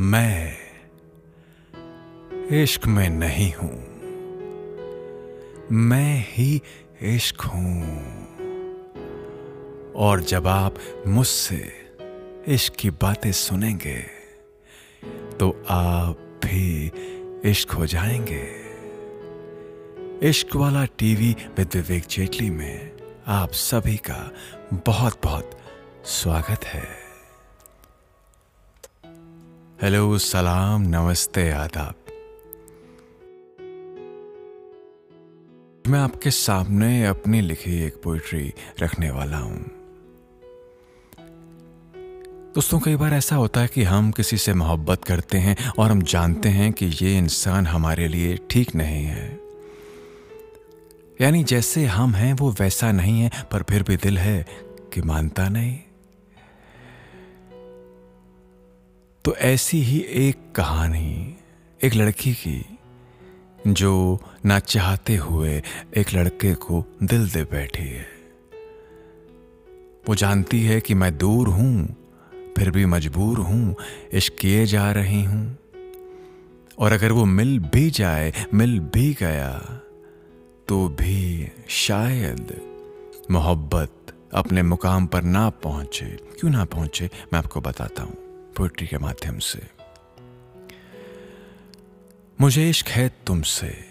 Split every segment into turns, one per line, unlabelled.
मैं इश्क में नहीं हूँ। मैं ही इश्क हूँ। और जब आप मुझसे इश्क की बातें सुनेंगे तो आप भी इश्क हो जाएँगे। इश्क वाला टीवी विद विवेक जेटली में आप सभी का बहुत बहुत स्वागत है। हेलो, सलाम, नमस्ते, आदाब। मैं आपके सामने अपनी लिखी एक पोइट्री रखने वाला हूँ। दोस्तों, कई बार ऐसा होता है कि हम किसी से मोहब्बत करते हैं और हम जानते हैं कि ये इंसान हमारे लिए ठीक नहीं है। यानी जैसे हम हैं, वो वैसा नहीं है, पर फिर भी दिल है कि मानता नहीं। तो ऐसी ही एक कहानी एक लड़की की, जो ना चाहते हुए एक लड़के को दिल दे बैठी है। वो जानती है कि मैं दूर हूँ, फिर भी मजबूर हूँ, इश्क किए जा रही हूँ। और अगर वो मिल भी जाए, मिल भी गया तो भी शायद मोहब्बत अपने मुकाम पर ना पहुँचे। क्यों ना पहुँचे? मैं आपको बताता हूँ। पोइट्री के माध्यम से। मुझे इश्क है तुमसे।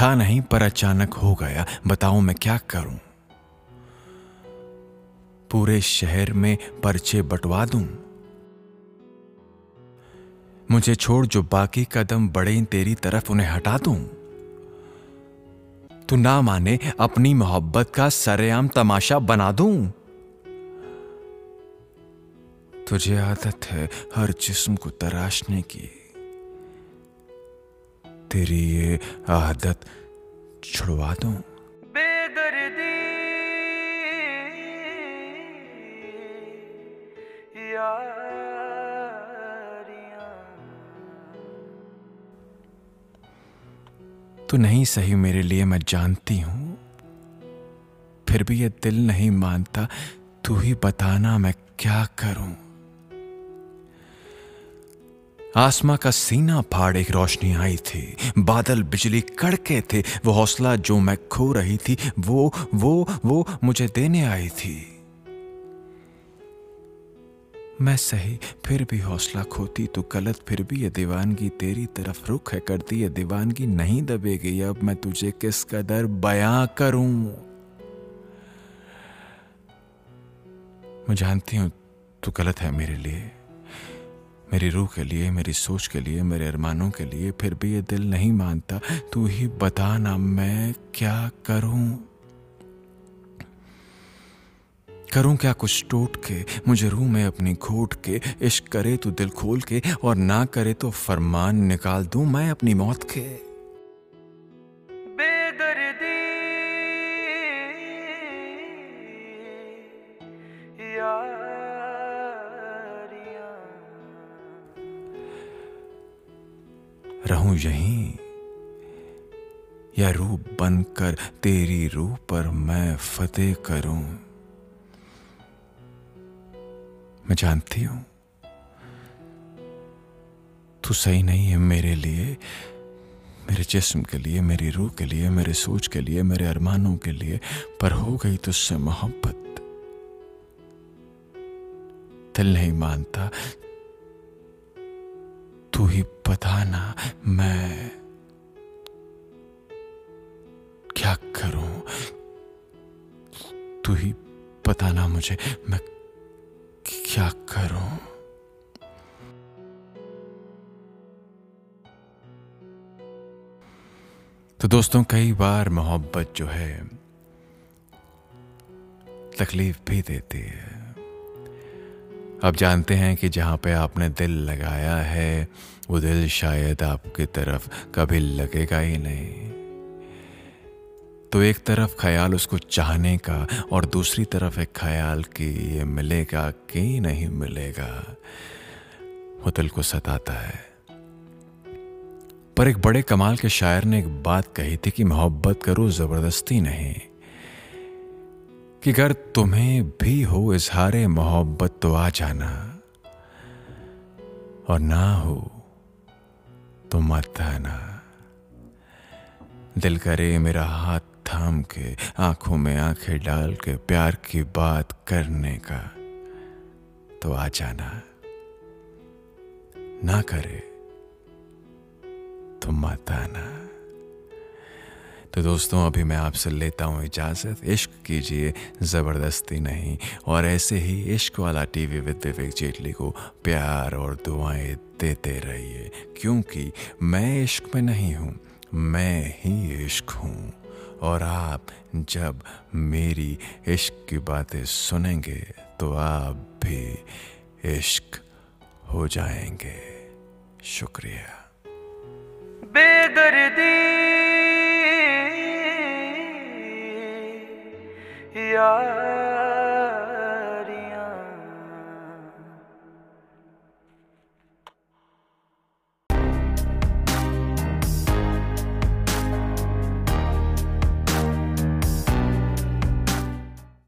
था नहीं, पर अचानक हो गया। बताओ मैं क्या करूँ? पूरे शहर में पर्चे बंटवा दूँ? मुझे छोड़ जो बाकी कदम बढ़े तेरी तरफ़ उन्हें हटा दूँ? तू ना माने अपनी मोहब्बत का सरेआम तमाशा बना दूँ? तुझे आदत है हर जिस्म को तराशने की। तेरी ये आदत छुड़वा दूँ?
बेदर्दी
तू नहीं सही मेरे लिए मैं जानती हूँ। फिर भी ये दिल नहीं मानता तू ही बताना मैं क्या करूँ। आसमां का सीना फाड़ एक रोशनी आई थी। बादल बिजली कड़के थे। वो हौसला जो मैं खो रही थी, वो वो वो मुझे देने आई थी। मैं सही, फिर भी हौसला खोती तो गलत, फिर भी ये दीवानगी तेरी तरफ़ रुख है करती। ये दीवानगी नहीं दबेगी। अब मैं तुझे किस कदर बयां करूँ? मैं जानती हूँ तू गलत है मेरे लिए। मेरी रूह के लिए, मेरी सोच के लिए, मेरे अरमानों के लिए फिर भी ये दिल नहीं मानता। तू ही बता ना मैं क्या करूँ? करूँ क्या कुछ टूट के? मुझे रूह में अपनी घोट के, इश्क करे तो दिल खोल के, और ना करे तो फरमान निकाल दूँ मैं अपनी मौत के।
बेदर्दी
रहूँ यहीं, या रूप बनकर तेरी रूह पर मैं फतेह करूँ? मैं जानती हूँ, तू सही नहीं है मेरे लिए, मेरे जिस्म के लिए, मेरी रूह के लिए, मेरे सोच के लिए, मेरे अरमानों के लिए, पर हो गई तुझसे मोहब्बत। दिल नहीं मानता तू ही बताना मैं क्या करूँ? तू ही बताना मुझे मैं क्या करूँ? तो दोस्तों, कई बार मोहब्बत जो है, तकलीफ़ भी देती है। आप जानते हैं कि जहाँ पे आपने दिल लगाया है, वो दिल शायद आपकी तरफ़ कभी लगेगा ही नहीं। तो एक तरफ़ ख्याल उसको चाहने का और दूसरी तरफ़ एक ख्याल कि ये मिलेगा कि नहीं मिलेगा, वो दिल को सताता है। पर एक बड़े कमाल के शायर ने एक बात कही थी कि मोहब्बत करो, ज़बरदस्ती नहीं। कि अगर तुम्हें भी हो इजहार मोहब्बत तो आ जाना। और ना हो तो मत आना। दिल करे मेरा हाथ थाम के, आँखों में आँखें डाल के, प्यार की बात करने का तो आ जाना। ना करे तो मत आना। तो दोस्तों, अभी मैं आपसे लेता हूँ इजाज़त। इश्क कीजिए, ज़बरदस्ती नहीं। और ऐसे ही इश्क वाला टीवी विद विवेक जेटली को प्यार और दुआएँ देते रहिए, क्योंकि मैं इश्क में नहीं हूँ, मैं ही इश्क हूँ। और आप जब मेरी इश्क की बातें सुनेंगे तो आप भी इश्क हो जाएँगे। शुक्रिया।
बेदर्दी